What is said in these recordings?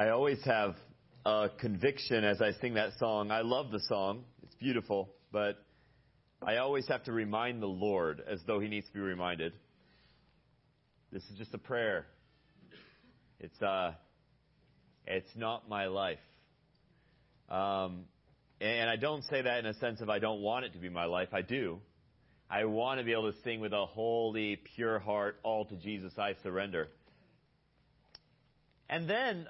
I always have a conviction as I sing that song. I love the song, it's beautiful, but I always have to remind the Lord as though He needs to be reminded. This is just a prayer. It's uh, it's not my life. Um, and I don't say that in a sense of I don't want it to be my life. I do. I want to be able to sing with a holy, pure heart, all to Jesus I surrender. And then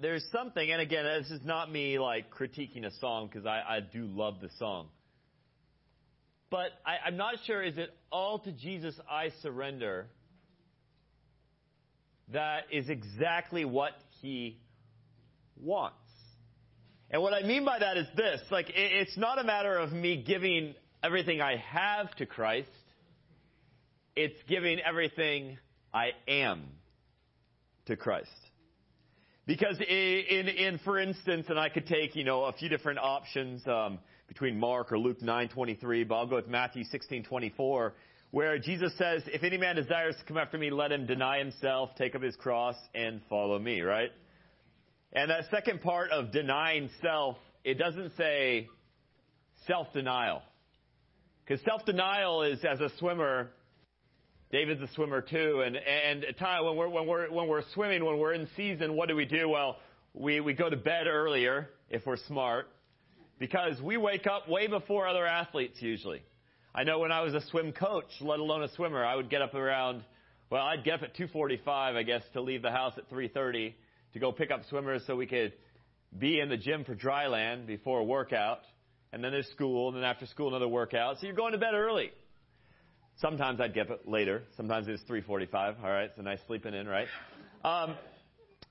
there's something, and again, this is not me like critiquing a song because I, I do love the song. But I, I'm not sure, is it all to Jesus I surrender that is exactly what he wants? And what I mean by that is this like, it, it's not a matter of me giving everything I have to Christ, it's giving everything I am to Christ. Because in, in, for instance, and I could take, you know, a few different options um, between Mark or Luke 9:23, but I'll go with Matthew 16:24, where Jesus says, "If any man desires to come after me, let him deny himself, take up his cross, and follow me." Right? And that second part of denying self, it doesn't say self-denial, because self-denial is as a swimmer, David's a swimmer too, and and uh, time when we're when we're when we're swimming, when we're in season, what do we do? Well, we we go to bed earlier if we're smart, because we wake up way before other athletes usually. I know when I was a swim coach, let alone a swimmer, I would get up around well, I'd get up at 2:45, I guess, to leave the house at 3:30 to go pick up swimmers so we could be in the gym for dry land before a workout, and then there's school, and then after school another workout. So you're going to bed early. Sometimes I'd get it later. Sometimes it's 3:45. All right, so nice sleeping in, right? Um,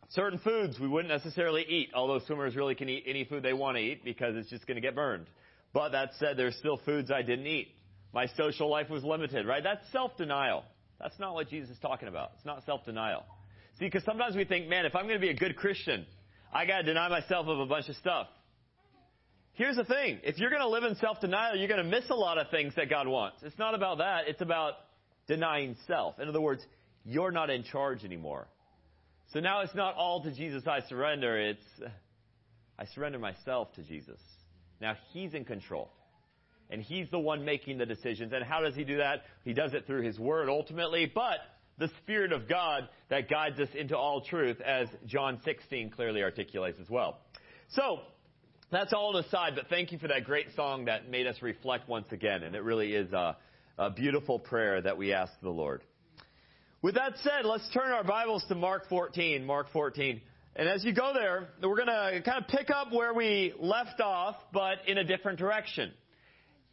certain foods we wouldn't necessarily eat, although swimmers really can eat any food they want to eat because it's just going to get burned. But that said, there's still foods I didn't eat. My social life was limited, right? That's self-denial. That's not what Jesus is talking about. It's not self-denial. See, because sometimes we think, man, if I'm going to be a good Christian, I got to deny myself of a bunch of stuff. Here's the thing. If you're going to live in self-denial, you're going to miss a lot of things that God wants. It's not about that. It's about denying self. In other words, you're not in charge anymore. So now it's not all to Jesus I surrender. It's, I surrender myself to Jesus. Now He's in control. And He's the one making the decisions. And how does He do that? He does it through His Word ultimately, but the Spirit of God that guides us into all truth, as John 16 clearly articulates as well. So, that's all aside, but thank you for that great song that made us reflect once again. And it really is a, a beautiful prayer that we ask the Lord. With that said, let's turn our Bibles to Mark 14. Mark 14. And as you go there, we're going to kind of pick up where we left off, but in a different direction.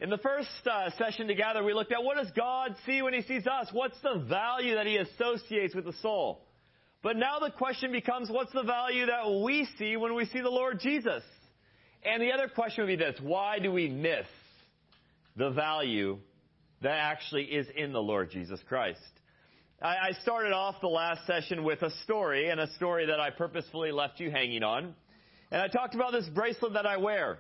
In the first uh, session together, we looked at what does God see when He sees us? What's the value that He associates with the soul? But now the question becomes, what's the value that we see when we see the Lord Jesus? And the other question would be this why do we miss the value that actually is in the Lord Jesus Christ? I, started off the last session with a story, and a story that I purposefully left you hanging on. And I talked about this bracelet that I wear,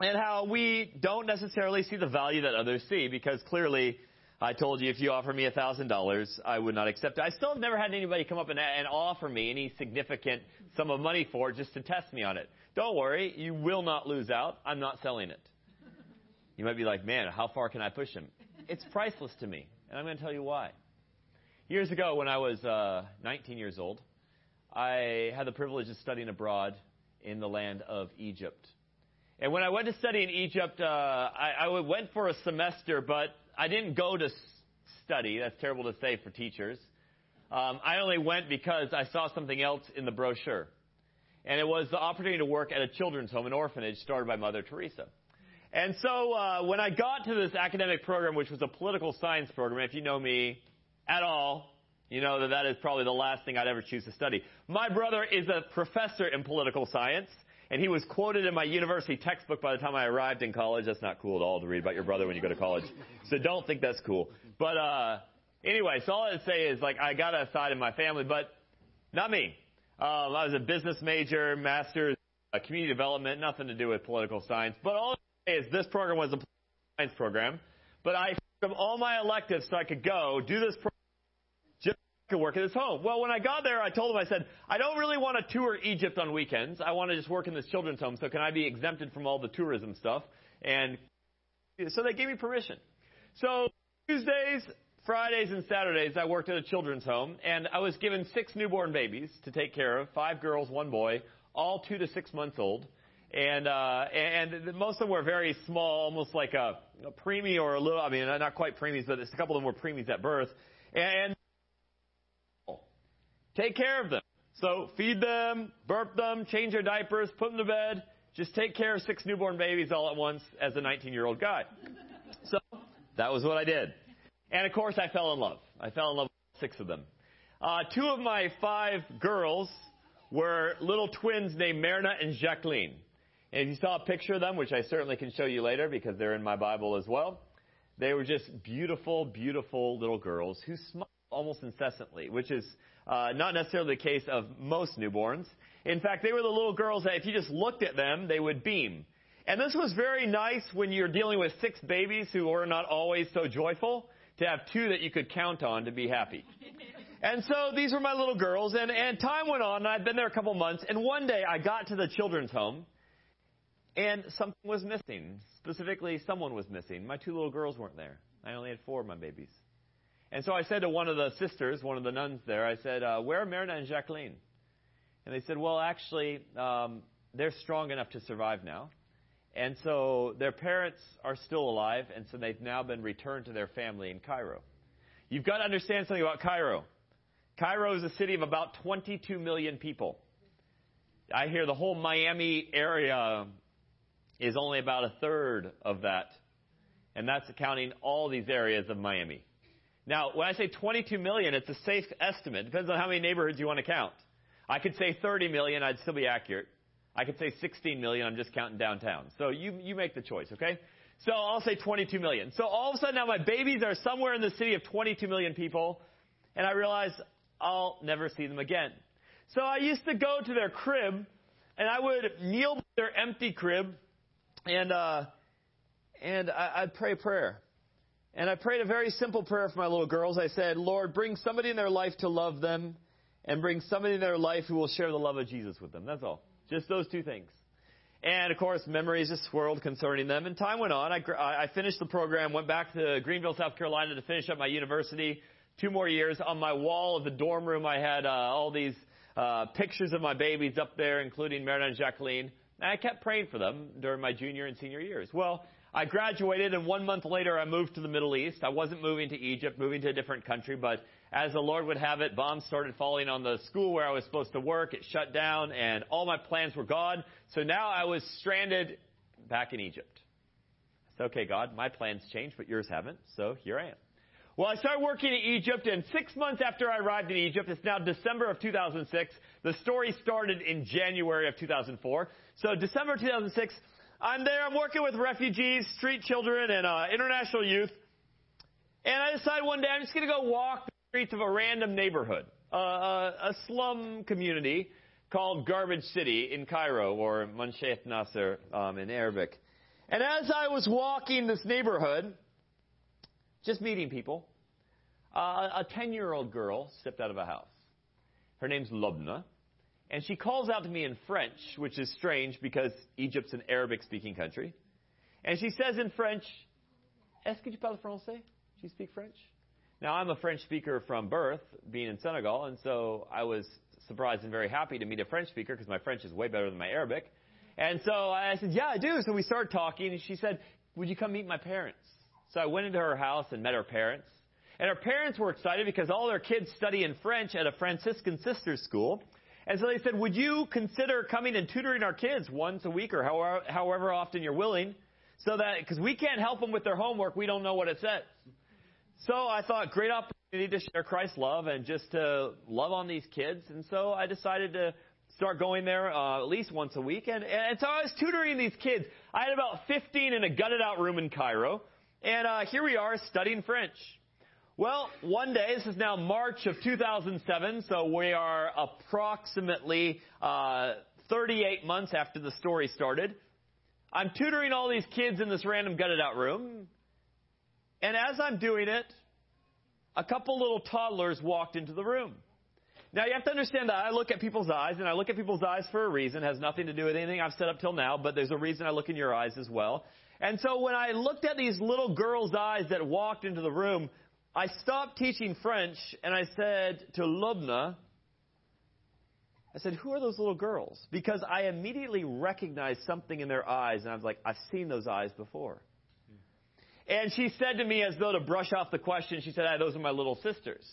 and how we don't necessarily see the value that others see, because clearly, I told you if you offer me a thousand dollars, I would not accept it. I still have never had anybody come up and, and offer me any significant sum of money for it just to test me on it. Don't worry, you will not lose out. I'm not selling it. You might be like, man, how far can I push him? It's priceless to me, and I'm going to tell you why. Years ago, when I was uh, 19 years old, I had the privilege of studying abroad in the land of Egypt. And when I went to study in Egypt, uh, I, I went for a semester, but I didn't go to study. That's terrible to say for teachers. Um, I only went because I saw something else in the brochure and it was the opportunity to work at a children's home, an orphanage started by Mother Teresa. And so uh, when I got to this academic program, which was a political science program, if you know me at all, you know that that is probably the last thing I'd ever choose to study. My brother is a professor in political science, and he was quoted in my university textbook by the time I arrived in college. That's not cool at all to read about your brother when you go to college. So don't think that's cool. But uh, anyway, so all I'd say is like I got a side in my family, but not me. Um, I was a business major, master's, uh, community development, nothing to do with political science. But all I say is this program was a political science program. But I took all my electives so I could go do this program could work at his home. Well, when I got there, I told him, I said, I don't really want to tour Egypt on weekends. I want to just work in this children's home. So can I be exempted from all the tourism stuff? And so they gave me permission. So Tuesdays, Fridays, and Saturdays, I worked at a children's home, and I was given six newborn babies to take care of, five girls, one boy, all two to six months old. And, uh, and most of them were very small, almost like a, a preemie or a little, I mean, not quite preemies, but a couple of them were preemies at birth. And take care of them. So feed them, burp them, change their diapers, put them to bed. Just take care of six newborn babies all at once as a 19 year old guy. So that was what I did. And of course, I fell in love. I fell in love with six of them. Uh, two of my five girls were little twins named Myrna and Jacqueline. And if you saw a picture of them, which I certainly can show you later because they're in my Bible as well, they were just beautiful, beautiful little girls who smiled almost incessantly, which is uh, not necessarily the case of most newborns. In fact, they were the little girls that if you just looked at them, they would beam. And this was very nice when you're dealing with six babies who were not always so joyful to have two that you could count on to be happy. And so these were my little girls, and, and time went on, and I'd been there a couple months, and one day I got to the children's home, and something was missing. Specifically, someone was missing. My two little girls weren't there. I only had four of my babies. And so I said to one of the sisters, one of the nuns there, I said, uh, Where are Myrna and Jacqueline? And they said, Well, actually, um, they're strong enough to survive now. And so their parents are still alive, and so they've now been returned to their family in Cairo. You've got to understand something about Cairo. Cairo is a city of about 22 million people. I hear the whole Miami area is only about a third of that, and that's counting all these areas of Miami. Now, when I say 22 million, it's a safe estimate. Depends on how many neighborhoods you want to count. I could say 30 million, I'd still be accurate. I could say 16 million, I'm just counting downtown. So you, you make the choice, okay? So I'll say 22 million. So all of a sudden now my babies are somewhere in the city of 22 million people, and I realize I'll never see them again. So I used to go to their crib, and I would kneel by their empty crib, and uh, and I, I'd pray a prayer. And I prayed a very simple prayer for my little girls. I said, Lord, bring somebody in their life to love them, and bring somebody in their life who will share the love of Jesus with them. That's all. Just those two things. And of course, memories just swirled concerning them. And time went on. I, I finished the program, went back to Greenville, South Carolina to finish up my university. Two more years. On my wall of the dorm room, I had uh, all these uh, pictures of my babies up there, including Myrna and Jacqueline. And I kept praying for them during my junior and senior years. Well, I graduated, and one month later, I moved to the Middle East. I wasn't moving to Egypt, moving to a different country, but as the Lord would have it, bombs started falling on the school where I was supposed to work. It shut down, and all my plans were gone. So now I was stranded back in Egypt. I said, okay, God, my plans changed, but yours haven't, so here I am. Well, I started working in Egypt, and six months after I arrived in Egypt, it's now December of 2006. The story started in January of 2004. So December 2006, I'm there. I'm working with refugees, street children, and uh, international youth. And I decide one day I'm just going to go walk the streets of a random neighborhood, uh, a, a slum community called Garbage City in Cairo, or Manshiat Nasser um, in Arabic. And as I was walking this neighborhood, just meeting people, uh, a 10 year old girl stepped out of a house. Her name's Lobna. And she calls out to me in French, which is strange because Egypt's an Arabic speaking country. And she says in French, Est-ce que tu parles français? Do you speak French? Now, I'm a French speaker from birth, being in Senegal, and so I was surprised and very happy to meet a French speaker because my French is way better than my Arabic. And so I said, Yeah, I do. So we started talking, and she said, Would you come meet my parents? So I went into her house and met her parents. And her parents were excited because all their kids study in French at a Franciscan sisters school. And so they said, Would you consider coming and tutoring our kids once a week or however, however often you're willing? So that, because we can't help them with their homework, we don't know what it says. So I thought, great opportunity to share Christ's love and just to love on these kids. And so I decided to start going there uh, at least once a week. And, and so I was tutoring these kids. I had about 15 in a gutted out room in Cairo. And uh, here we are studying French. Well, one day, this is now March of 2007, so we are approximately uh, 38 months after the story started. I'm tutoring all these kids in this random gutted out room. And as I'm doing it, a couple little toddlers walked into the room. Now you have to understand that I look at people's eyes, and I look at people's eyes for a reason. It has nothing to do with anything I've said up till now, but there's a reason I look in your eyes as well. And so when I looked at these little girls' eyes that walked into the room, I stopped teaching French and I said to Lubna, I said, Who are those little girls? Because I immediately recognized something in their eyes, and I was like, I've seen those eyes before. And she said to me, as though to brush off the question, she said, ah, Those are my little sisters.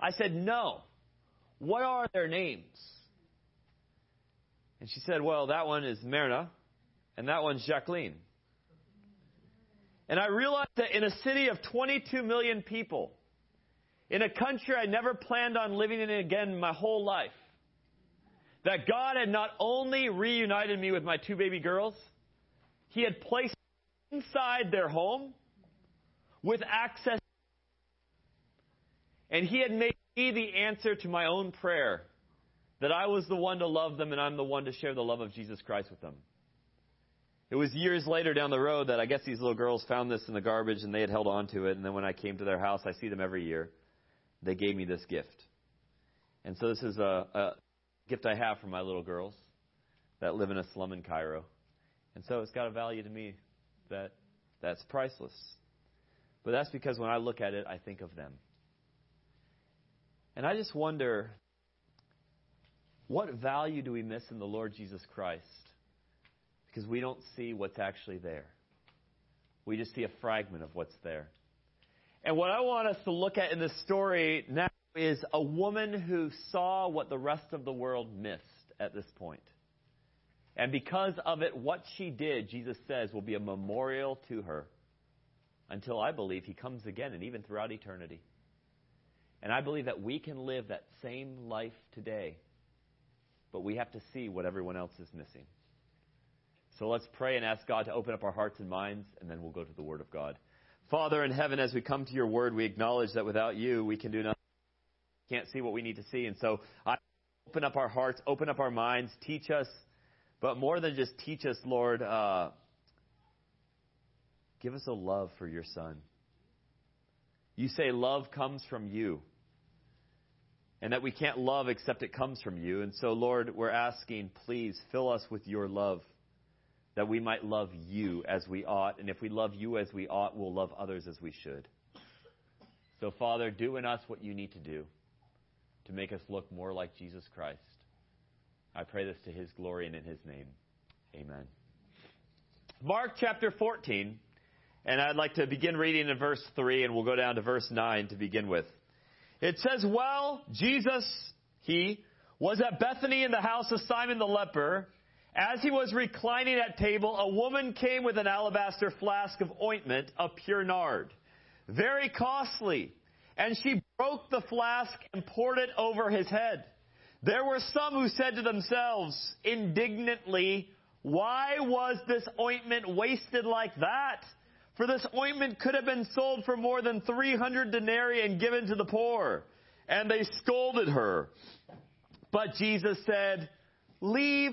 I said, No. What are their names? And she said, Well, that one is Myrna, and that one's Jacqueline. And I realized that in a city of 22 million people, in a country I never planned on living in again my whole life, that God had not only reunited me with my two baby girls, He had placed me inside their home with access. And He had made me the answer to my own prayer that I was the one to love them and I'm the one to share the love of Jesus Christ with them. It was years later down the road that I guess these little girls found this in the garbage and they had held on to it. And then when I came to their house, I see them every year. They gave me this gift. And so this is a, a gift I have for my little girls that live in a slum in Cairo. And so it's got a value to me that that's priceless. But that's because when I look at it, I think of them. And I just wonder what value do we miss in the Lord Jesus Christ? Because we don't see what's actually there. We just see a fragment of what's there. And what I want us to look at in this story now is a woman who saw what the rest of the world missed at this point. And because of it, what she did, Jesus says, will be a memorial to her until I believe he comes again and even throughout eternity. And I believe that we can live that same life today, but we have to see what everyone else is missing. So let's pray and ask God to open up our hearts and minds, and then we'll go to the Word of God. Father in heaven, as we come to your Word, we acknowledge that without you, we can do nothing can't see what we need to see. And so I open up our hearts, open up our minds, teach us, but more than just teach us, Lord, uh, give us a love for your Son. You say love comes from you. And that we can't love except it comes from you. And so, Lord, we're asking, please fill us with your love that we might love you as we ought. And if we love you as we ought, we'll love others as we should. So, Father, do in us what you need to do to make us look more like Jesus Christ. I pray this to his glory and in his name. Amen. Mark chapter 14, and I'd like to begin reading in verse 3, and we'll go down to verse 9 to begin with. It says, Well, Jesus, he, was at Bethany in the house of Simon the leper. As he was reclining at table, a woman came with an alabaster flask of ointment of pure nard, very costly and she broke the flask and poured it over his head. There were some who said to themselves indignantly, Why was this ointment wasted like that? For this ointment could have been sold for more than 300 denarii and given to the poor. And they scolded her. But Jesus said, Leave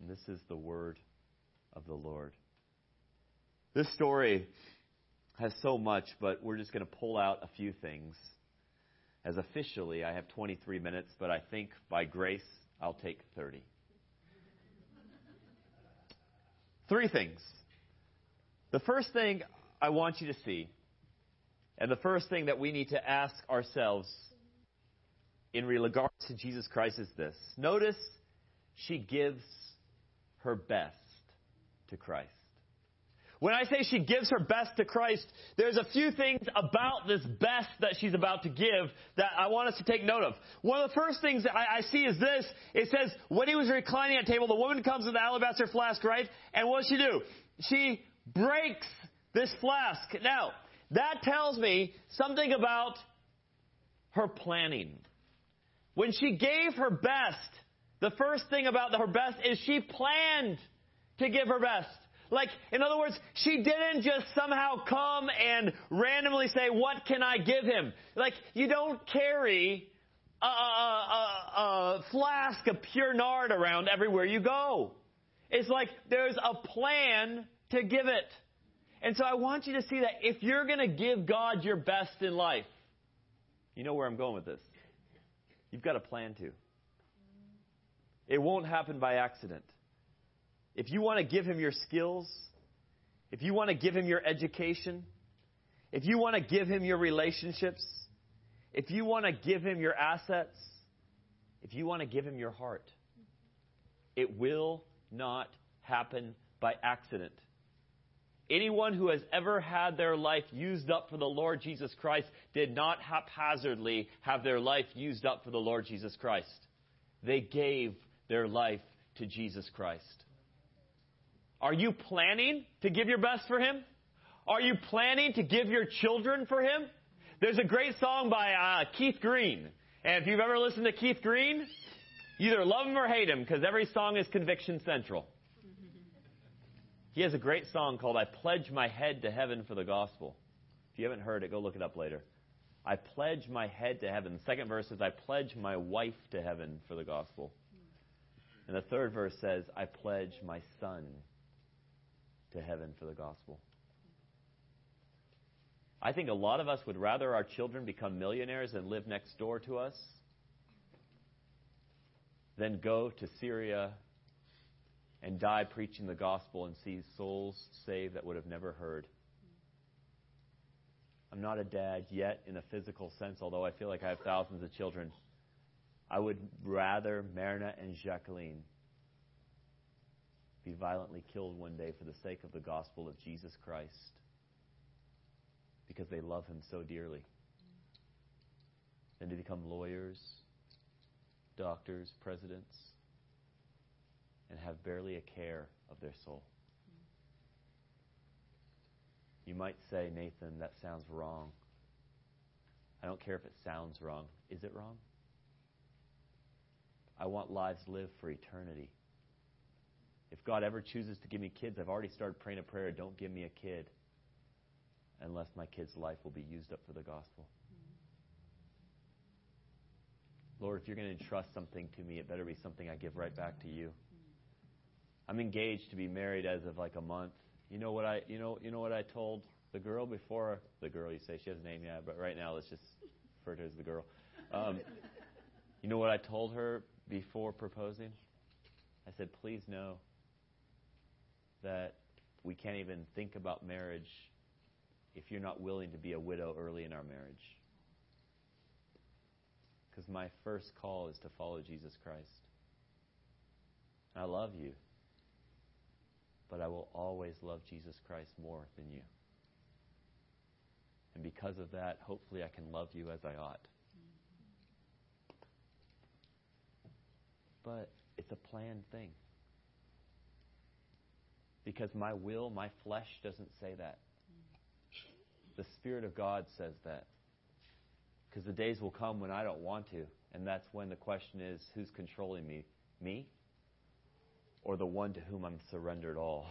And this is the word of the Lord. This story has so much, but we're just going to pull out a few things. As officially, I have 23 minutes, but I think by grace, I'll take 30. Three things. The first thing I want you to see, and the first thing that we need to ask ourselves in regards to Jesus Christ is this. Notice she gives her best to Christ. When I say she gives her best to Christ, there's a few things about this best that she's about to give that I want us to take note of. One of the first things I, I see is this. It says, when he was reclining at table, the woman comes with the alabaster flask, right? And what does she do? She breaks this flask. Now, that tells me something about her planning. When she gave her best, the first thing about her best is she planned to give her best. Like, in other words, she didn't just somehow come and randomly say, What can I give him? Like, you don't carry a, a, a, a flask of pure nard around everywhere you go. It's like there's a plan to give it. And so I want you to see that if you're going to give God your best in life, you know where I'm going with this. You've got a plan to. It won't happen by accident. If you want to give him your skills, if you want to give him your education, if you want to give him your relationships, if you want to give him your assets, if you want to give him your heart, it will not happen by accident. Anyone who has ever had their life used up for the Lord Jesus Christ did not haphazardly have their life used up for the Lord Jesus Christ. They gave their life to Jesus Christ. Are you planning to give your best for Him? Are you planning to give your children for Him? There's a great song by uh, Keith Green. And if you've ever listened to Keith Green, either love him or hate him because every song is conviction central. He has a great song called I Pledge My Head to Heaven for the Gospel. If you haven't heard it, go look it up later. I pledge my head to heaven. The second verse is I pledge my wife to heaven for the gospel. And the third verse says, I pledge my son to heaven for the gospel. I think a lot of us would rather our children become millionaires and live next door to us than go to Syria and die preaching the gospel and see souls saved that would have never heard. I'm not a dad yet in a physical sense, although I feel like I have thousands of children. I would rather Marina and Jacqueline be violently killed one day for the sake of the gospel of Jesus Christ because they love him so dearly than to become lawyers, doctors, presidents, and have barely a care of their soul. You might say, Nathan, that sounds wrong. I don't care if it sounds wrong. Is it wrong? I want lives lived for eternity. If God ever chooses to give me kids, I've already started praying a prayer don't give me a kid unless my kid's life will be used up for the gospel. Lord, if you're going to entrust something to me, it better be something I give right back to you. I'm engaged to be married as of like a month. You know what I you know you know what I told the girl before the girl you say she has a name yet, but right now let's just refer to her as the girl. Um, you know what I told her before proposing? I said, please know that we can't even think about marriage if you're not willing to be a widow early in our marriage. Because my first call is to follow Jesus Christ. I love you but I will always love Jesus Christ more than you. And because of that, hopefully I can love you as I ought. But it's a planned thing. Because my will, my flesh doesn't say that. The Spirit of God says that. Because the days will come when I don't want to. And that's when the question is who's controlling me? Me? or the one to whom I'm surrendered all.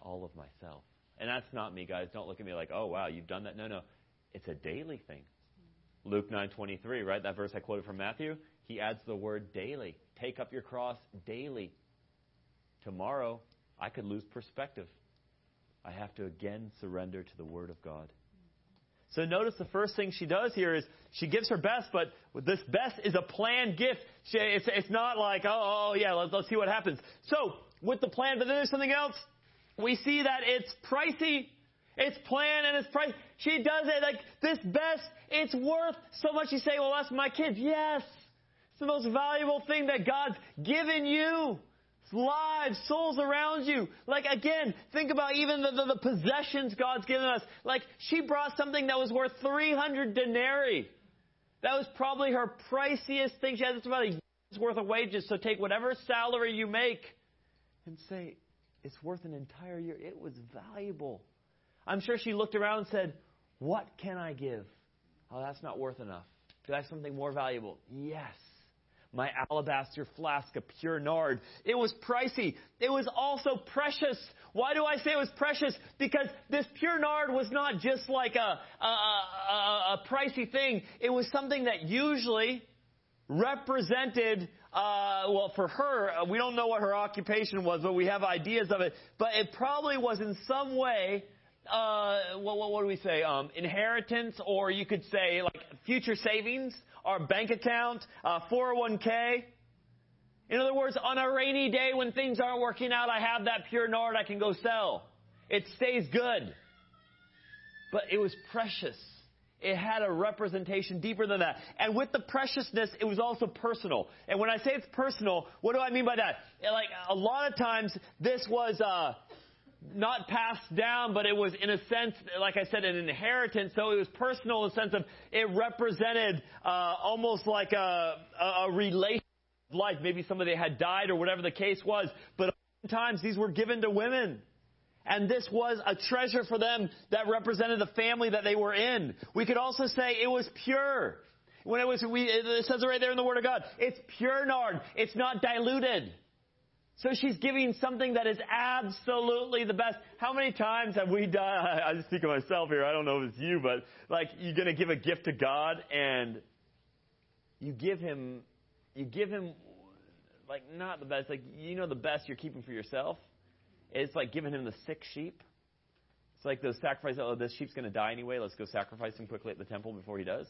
All of myself. And that's not me, guys. Don't look at me like, oh, wow, you've done that. No, no. It's a daily thing. Luke 9:23, right? That verse I quoted from Matthew. He adds the word daily. Take up your cross daily. Tomorrow, I could lose perspective. I have to again surrender to the Word of God. So notice the first thing she does here is she gives her best, but this best is a planned gift. She, it's, it's not like, oh, oh, oh yeah, let's, let's see what happens. So with the plan, but then there's something else. We see that it's pricey. It's planned and it's pricey. She does it like this best. It's worth so much. You say, well, that's my kids. Yes. It's the most valuable thing that God's given you It's lives, souls around you. Like again, think about even the, the, the, possessions God's given us. Like she brought something that was worth 300 denarii. That was probably her priciest thing. She had about a year's worth of wages. So take whatever salary you make and say, it's worth an entire year. It was valuable. I'm sure she looked around and said, what can I give? Oh, that's not worth enough. Do I have something more valuable? Yes. My alabaster flask of pure nard. It was pricey. It was also precious. Why do I say it was precious? Because this pure nard was not just like a, a, a, a pricey thing. It was something that usually represented, uh, well, for her, uh, we don't know what her occupation was, but we have ideas of it. But it probably was in some way uh, what, what, what, do we say? Um, inheritance, or you could say like future savings, our bank account, uh, 401k. In other words, on a rainy day when things aren't working out, I have that pure nard I can go sell. It stays good. But it was precious. It had a representation deeper than that. And with the preciousness, it was also personal. And when I say it's personal, what do I mean by that? Like, a lot of times, this was, uh, not passed down, but it was in a sense, like I said, an inheritance. So it was personal in the sense of it represented uh, almost like a, a relation of life. Maybe somebody had died or whatever the case was. But oftentimes these were given to women. And this was a treasure for them that represented the family that they were in. We could also say it was pure. When it was, we, it says it right there in the Word of God. It's pure nard. It's not diluted. So she's giving something that is absolutely the best. How many times have we done, I I just think of myself here, I don't know if it's you, but like you're gonna give a gift to God and you give him, you give him like not the best, like you know the best you're keeping for yourself. It's like giving him the sick sheep. It's like those sacrifices, oh, this sheep's gonna die anyway, let's go sacrifice him quickly at the temple before he does.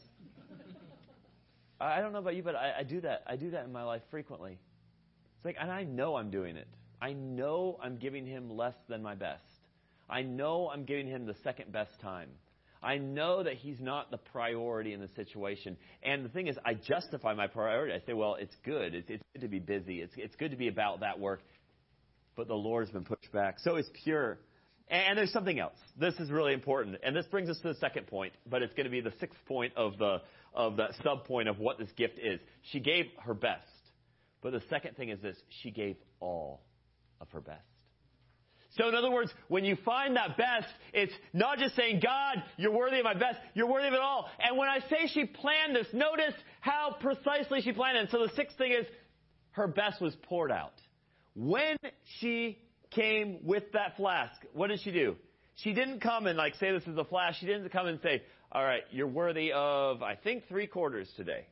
I don't know about you, but I, I do that. I do that in my life frequently. It's like, and I know I'm doing it. I know I'm giving him less than my best. I know I'm giving him the second best time. I know that he's not the priority in the situation. And the thing is, I justify my priority. I say, well, it's good. It's, it's good to be busy. It's, it's good to be about that work. But the Lord's been pushed back. So it's pure. And there's something else. This is really important. And this brings us to the second point, but it's going to be the sixth point of the, of that sub point of what this gift is. She gave her best. But the second thing is this she gave all of her best. So, in other words, when you find that best, it's not just saying, God, you're worthy of my best, you're worthy of it all. And when I say she planned this, notice how precisely she planned it. And so the sixth thing is, her best was poured out. When she came with that flask, what did she do? She didn't come and like say this is a flask. She didn't come and say, all right, you're worthy of, I think, three quarters today.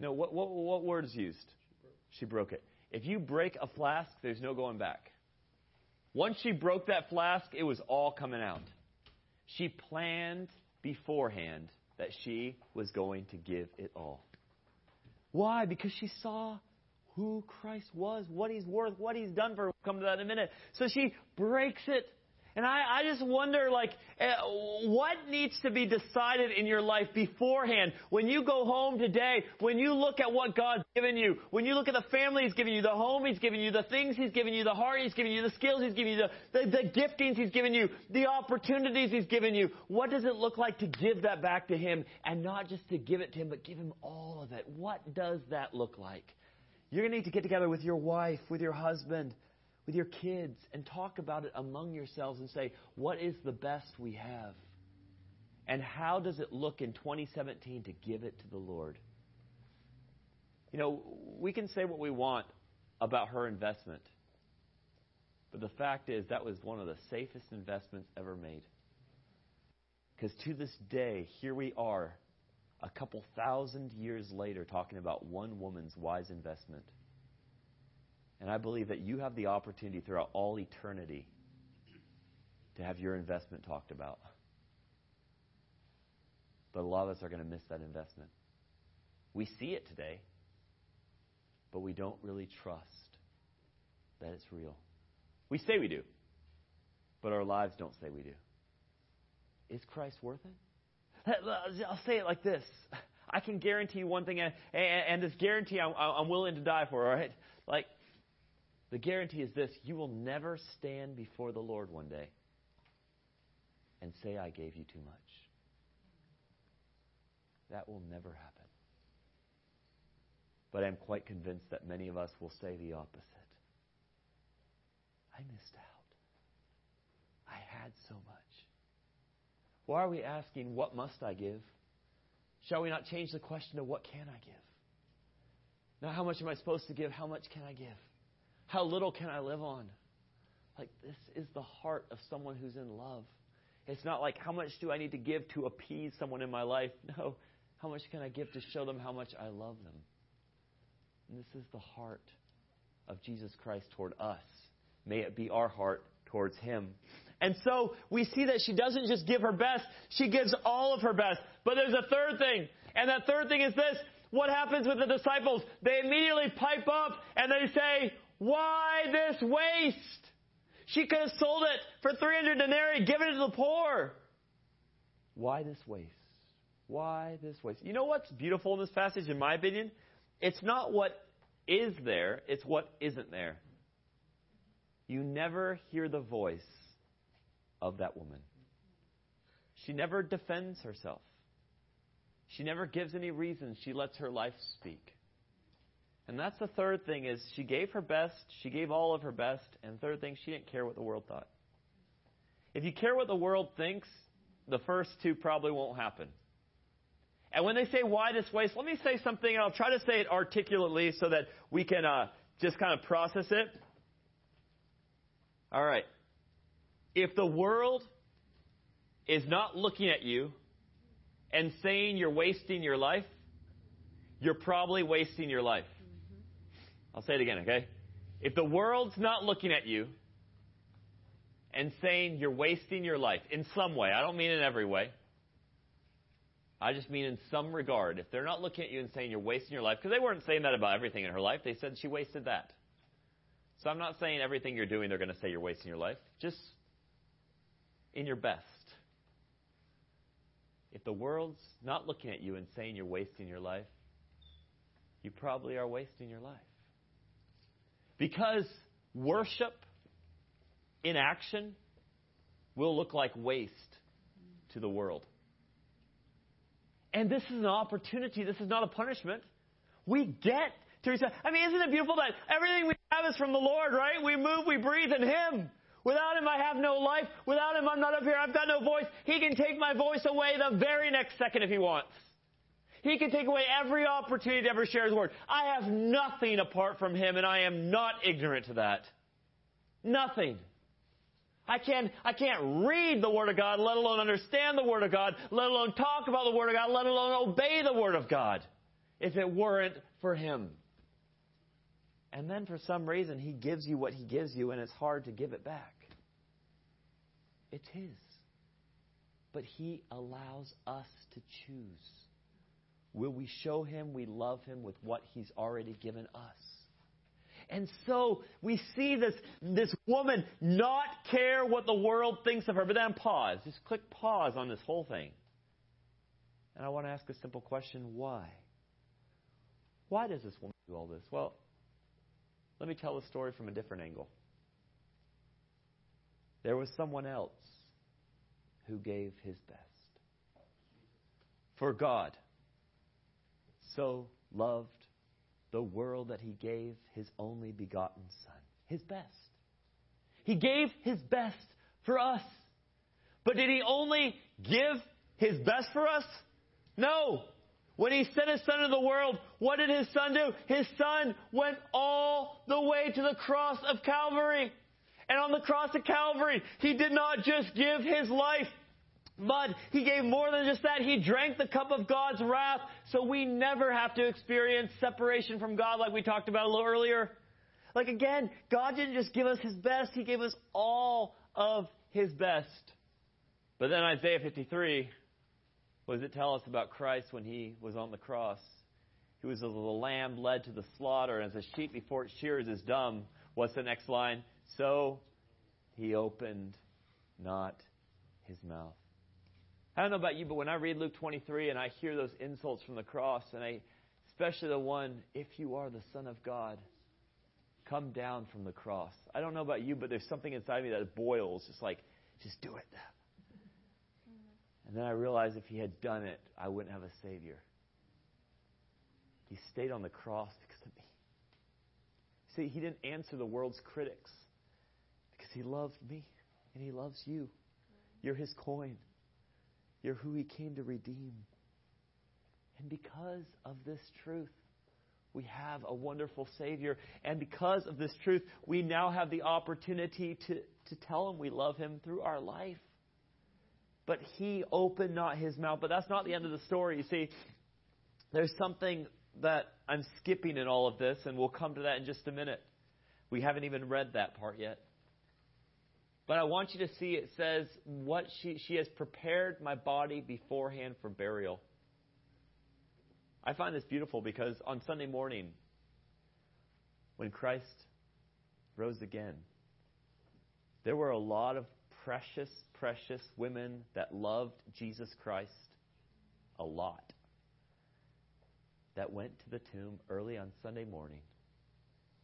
No, what, what, what word is used? She broke it. If you break a flask, there's no going back. Once she broke that flask, it was all coming out. She planned beforehand that she was going to give it all. Why? Because she saw who Christ was, what he's worth, what he's done for her. We'll come to that in a minute. So she breaks it and I, I just wonder, like, uh, what needs to be decided in your life beforehand? When you go home today, when you look at what God's given you, when you look at the family He's given you, the home He's given you, the things He's given you, the heart He's given you, the skills He's given you, the, the, the giftings He's given you, the opportunities He's given you, what does it look like to give that back to Him? And not just to give it to Him, but give Him all of it. What does that look like? You're going to need to get together with your wife, with your husband, with your kids and talk about it among yourselves and say, what is the best we have? And how does it look in 2017 to give it to the Lord? You know, we can say what we want about her investment, but the fact is that was one of the safest investments ever made. Because to this day, here we are, a couple thousand years later, talking about one woman's wise investment. And I believe that you have the opportunity throughout all eternity to have your investment talked about. But a lot of us are going to miss that investment. We see it today, but we don't really trust that it's real. We say we do, but our lives don't say we do. Is Christ worth it? I'll say it like this. I can guarantee you one thing, and, this guarantee I'm, I'm willing to die for, all right? Like, the guarantee is this you will never stand before the Lord one day and say, I gave you too much. That will never happen. But I'm quite convinced that many of us will say the opposite. I missed out. I had so much. Why are we asking, What must I give? Shall we not change the question to what can I give? Not how much am I supposed to give, how much can I give? How little can I live on? Like, this is the heart of someone who's in love. It's not like, how much do I need to give to appease someone in my life? No, how much can I give to show them how much I love them? And this is the heart of Jesus Christ toward us. May it be our heart towards Him. And so we see that she doesn't just give her best, she gives all of her best. But there's a third thing. And that third thing is this. What happens with the disciples? They immediately pipe up and they say, Why this waste? She could have sold it for 300 denarii, given it to the poor. Why this waste? Why this waste? You know what's beautiful in this passage, in my opinion? It's not what is there, it's what isn't there. You never hear the voice of that woman. She never defends herself. She never gives any reason. She lets her life speak. And that's the third thing is she gave her best, she gave all of her best, and third thing, she didn't care what the world thought. If you care what the world thinks, the first two probably won't happen. And when they say why this waste, let me say something, and I'll try to say it articulately so that we can uh, just kind of process it. All right. If the world is not looking at you and saying you're wasting your life, you're probably wasting your life. I'll say it again, okay? If the world's not looking at you and saying you're wasting your life in some way, I don't mean in every way. I just mean in some regard. If they're not looking at you and saying you're wasting your life, because they weren't saying that about everything in her life, they said she wasted that. So I'm not saying everything you're doing, they're going to say you're wasting your life. Just in your best. If the world's not looking at you and saying you're wasting your life, you probably are wasting your life. Because worship in action will look like waste to the world. And this is an opportunity. This is not a punishment. We get to. I mean, isn't it beautiful that everything we have is from the Lord, right? We move, we breathe in Him. Without Him, I have no life. Without Him, I'm not up here. I've got no voice. He can take my voice away the very next second if He wants. He can take away every opportunity to ever share His word. I have nothing apart from Him, and I am not ignorant to that. Nothing. I can't, I can't read the Word of God, let alone understand the Word of God, let alone talk about the Word of God, let alone obey the Word of God, if it weren't for Him. And then for some reason, He gives you what He gives you, and it's hard to give it back. It's His. But He allows us to choose. Will we show him we love him with what he's already given us? And so we see this, this woman not care what the world thinks of her. But then pause. Just click pause on this whole thing. And I want to ask a simple question why? Why does this woman do all this? Well, let me tell the story from a different angle. There was someone else who gave his best. For God so loved the world that he gave his only begotten Son, his best. He gave his best for us. But did he only give his best for us? No. When he sent his son into the world, what did his son do? His son went all the way to the cross of Calvary. And on the cross of Calvary, he did not just give his life but he gave more than just that. He drank the cup of God's wrath so we never have to experience separation from God like we talked about a little earlier. Like again, God didn't just give us his best, he gave us all of his best. But then Isaiah 53, what does it tell us about Christ when he was on the cross? He was as a lamb led to the slaughter, and as a sheep before its shears is dumb. What's the next line? So he opened not his mouth. I don't know about you, but when I read Luke 23 and I hear those insults from the cross, and I, especially the one, if you are the Son of God, come down from the cross. I don't know about you, but there's something inside me that boils, just like, just do it. And then I realized if he had done it, I wouldn't have a Savior. He stayed on the cross because of me. See, he didn't answer the world's critics because he loved me and he loves you. You're his coin. You're who He came to redeem. And because of this truth, we have a wonderful Savior. And because of this truth, we now have the opportunity to, to tell Him we love Him through our life. But He opened not His mouth. But that's not the end of the story. You see, there's something that I'm skipping in all of this, and we'll come to that in just a minute. We haven't even read that part yet. But I want you to see it says what she she has prepared my body beforehand for burial. I find this beautiful because on Sunday morning when Christ rose again, there were a lot of precious, precious women that loved Jesus Christ a lot that went to the tomb early on Sunday morning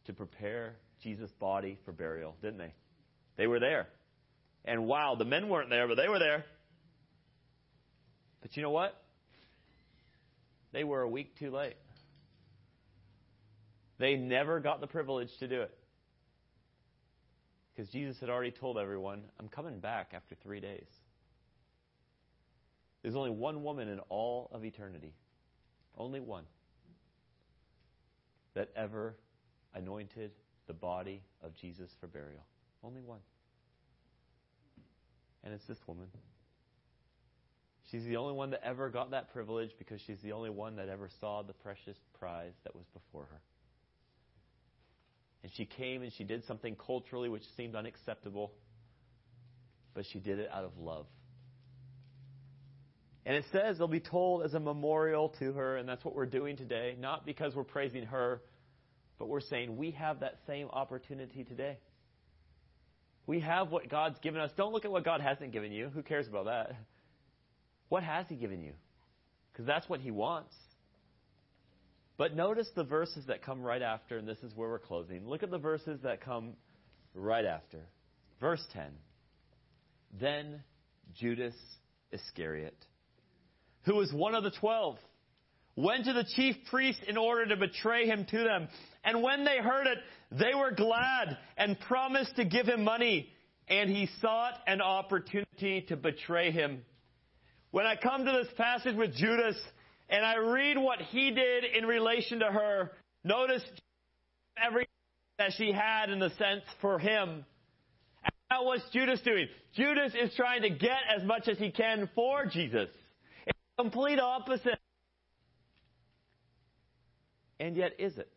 to prepare Jesus' body for burial, didn't they? They were there. And wow, the men weren't there, but they were there. But you know what? They were a week too late. They never got the privilege to do it. Because Jesus had already told everyone, I'm coming back after three days. There's only one woman in all of eternity, only one, that ever anointed the body of Jesus for burial. Only one. And it's this woman. She's the only one that ever got that privilege because she's the only one that ever saw the precious prize that was before her. And she came and she did something culturally which seemed unacceptable, but she did it out of love. And it says they'll be told as a memorial to her, and that's what we're doing today, not because we're praising her, but we're saying we have that same opportunity today. We have what God's given us. Don't look at what God hasn't given you. Who cares about that? What has He given you? Because that's what He wants. But notice the verses that come right after, and this is where we're closing. Look at the verses that come right after. Verse 10. Then Judas Iscariot, who was one of the twelve, went to the chief priests in order to betray him to them. And when they heard it, they were glad and promised to give him money. And he sought an opportunity to betray him. When I come to this passage with Judas and I read what he did in relation to her, notice everything that she had in the sense for him. Now what's Judas doing? Judas is trying to get as much as he can for Jesus. It's complete opposite. And yet, is it?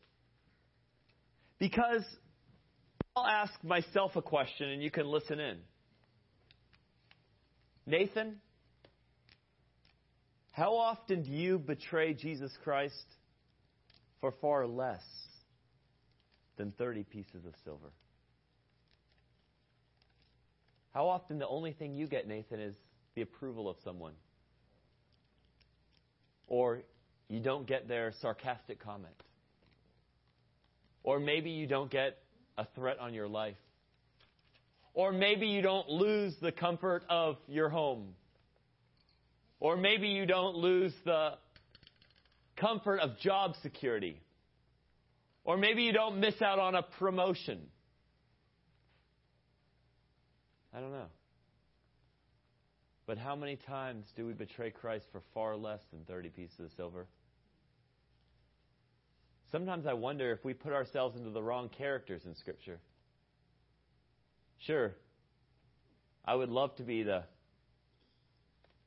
Because I'll ask myself a question and you can listen in. Nathan, how often do you betray Jesus Christ for far less than 30 pieces of silver? How often the only thing you get, Nathan, is the approval of someone? Or you don't get their sarcastic comment. Or maybe you don't get a threat on your life. Or maybe you don't lose the comfort of your home. Or maybe you don't lose the comfort of job security. Or maybe you don't miss out on a promotion. I don't know. But how many times do we betray Christ for far less than 30 pieces of silver? Sometimes I wonder if we put ourselves into the wrong characters in Scripture. Sure, I would love to be the,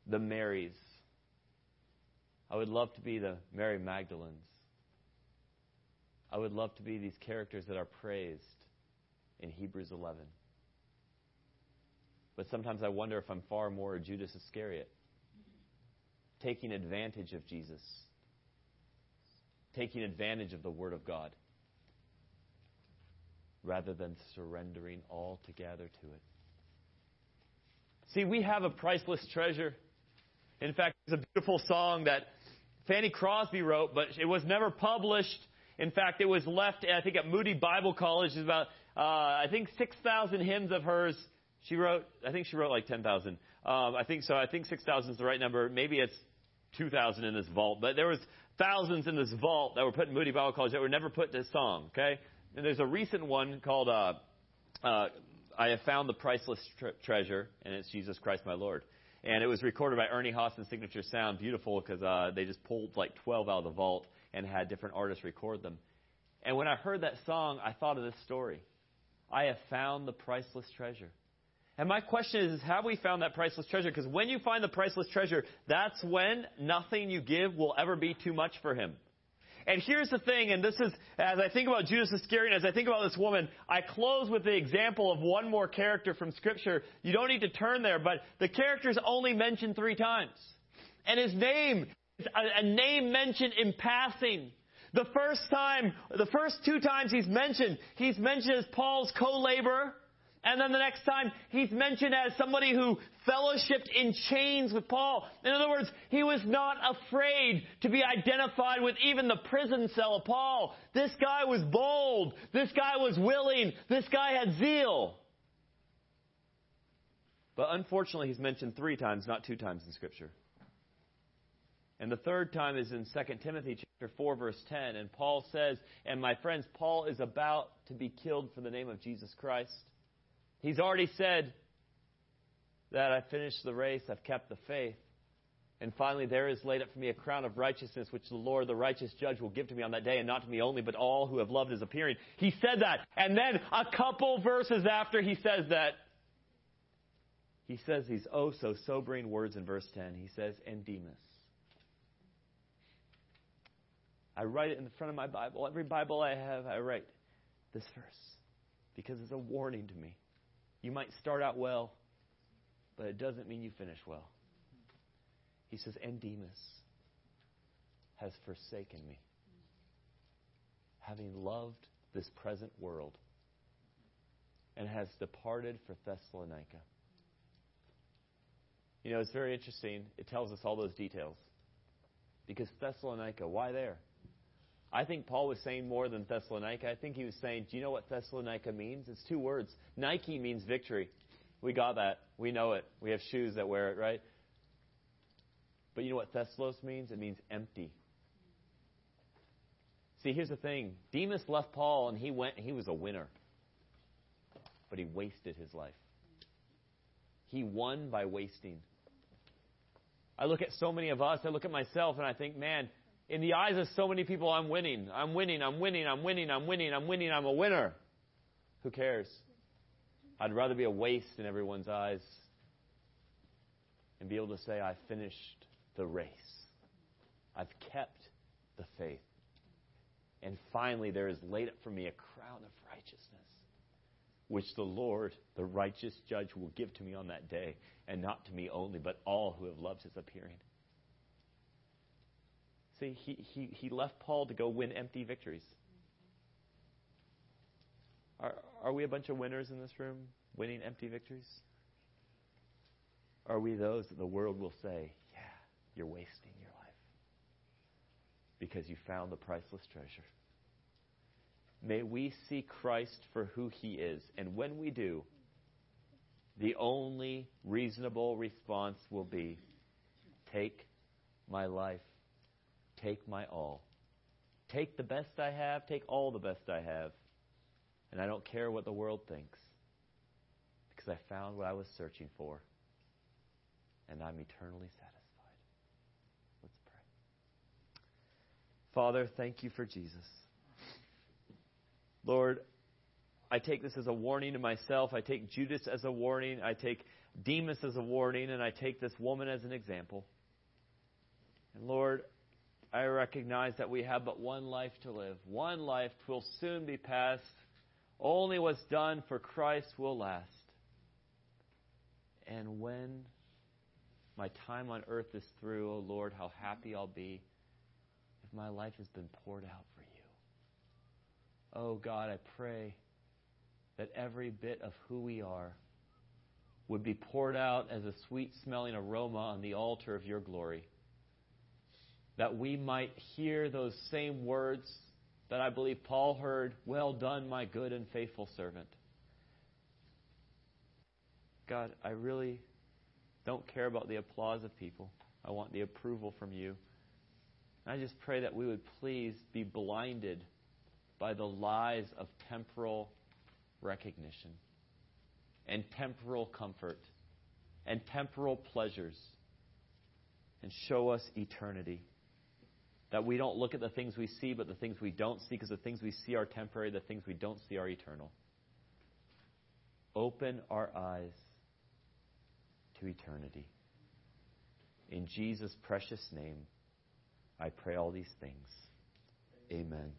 the Marys. I would love to be the Mary Magdalens. I would love to be these characters that are praised in Hebrews 11. But sometimes I wonder if I'm far more a Judas Iscariot, taking advantage of Jesus, taking advantage of the Word of God, rather than surrendering altogether to it. See, we have a priceless treasure. In fact, it's a beautiful song that Fanny Crosby wrote, but it was never published. In fact, it was left, I think, at Moody Bible College. There's about, uh, I think, 6,000 hymns of hers she wrote, I think she wrote like 10,000. Um, I think so. I think 6,000 is the right number. Maybe it's 2,000 in this vault. But there was thousands in this vault that were put in Moody Bible College that were never put to song. Okay? And there's a recent one called uh, uh, I Have Found the Priceless tre- Treasure, and it's Jesus Christ my Lord. And it was recorded by Ernie Haase and Signature Sound. Beautiful because uh, they just pulled like 12 out of the vault and had different artists record them. And when I heard that song, I thought of this story. I have found the priceless treasure. And my question is, have we found that priceless treasure? Because when you find the priceless treasure, that's when nothing you give will ever be too much for him. And here's the thing, and this is, as I think about Judas Iscariot, as I think about this woman, I close with the example of one more character from Scripture. You don't need to turn there, but the character is only mentioned three times. And his name is a, a name mentioned in passing. The first time, the first two times he's mentioned, he's mentioned as Paul's co-laborer. And then the next time, he's mentioned as somebody who fellowshipped in chains with Paul. In other words, he was not afraid to be identified with even the prison cell of Paul. This guy was bold. This guy was willing. This guy had zeal. But unfortunately, he's mentioned three times, not two times in Scripture. And the third time is in 2 Timothy chapter 4 verse 10 and Paul says, "And my friends, Paul is about to be killed for the name of Jesus Christ." He's already said that I finished the race, I've kept the faith. And finally, there is laid up for me a crown of righteousness, which the Lord, the righteous judge, will give to me on that day, and not to me only, but all who have loved his appearing. He said that. And then a couple verses after he says that, he says these oh so sobering words in verse 10. He says, and Demas. I write it in the front of my Bible. Every Bible I have, I write this verse because it's a warning to me. You might start out well, but it doesn't mean you finish well. He says, And Demas has forsaken me, having loved this present world, and has departed for Thessalonica. You know, it's very interesting. It tells us all those details. Because Thessalonica, why there? I think Paul was saying more than Thessalonica. I think he was saying, do you know what Thessalonica means? It's two words. Nike means victory. We got that. We know it. We have shoes that wear it, right? But you know what Thessalos means? It means empty. See, here's the thing. Demas left Paul and he went he was a winner. But he wasted his life. He won by wasting. I look at so many of us, I look at myself and I think, man, in the eyes of so many people, I'm winning. I'm winning. I'm winning. I'm winning. I'm winning. I'm winning. I'm a winner. Who cares? I'd rather be a waste in everyone's eyes and be able to say, I finished the race. I've kept the faith. And finally, there is laid up for me a crown of righteousness, which the Lord, the righteous judge, will give to me on that day, and not to me only, but all who have loved his appearing. See, he, he, he left Paul to go win empty victories. Are, are we a bunch of winners in this room, winning empty victories? Are we those that the world will say, yeah, you're wasting your life because you found the priceless treasure? May we see Christ for who he is. And when we do, the only reasonable response will be take my life Take my all. Take the best I have, take all the best I have. And I don't care what the world thinks because I found what I was searching for and I'm eternally satisfied. Let's pray. Father, thank you for Jesus. Lord, I take this as a warning to myself. I take Judas as a warning. I take Demas as a warning. And I take this woman as an example. And Lord, I recognize that we have but one life to live. One life will soon be past. Only what's done for Christ will last. And when my time on earth is through, oh Lord, how happy I'll be if my life has been poured out for you. Oh God, I pray that every bit of who we are would be poured out as a sweet smelling aroma on the altar of your glory that we might hear those same words that I believe Paul heard Well done, my good and faithful servant. God, I really don't care about the applause of people. I want the approval from you. And I just pray that we would please be blinded by the lies of temporal recognition and temporal comfort and temporal pleasures and show us eternity. That we don't look at the things we see, but the things we don't see, because the things we see are temporary, the things we don't see are eternal. Open our eyes to eternity. In Jesus' precious name, I pray all these things. Amen.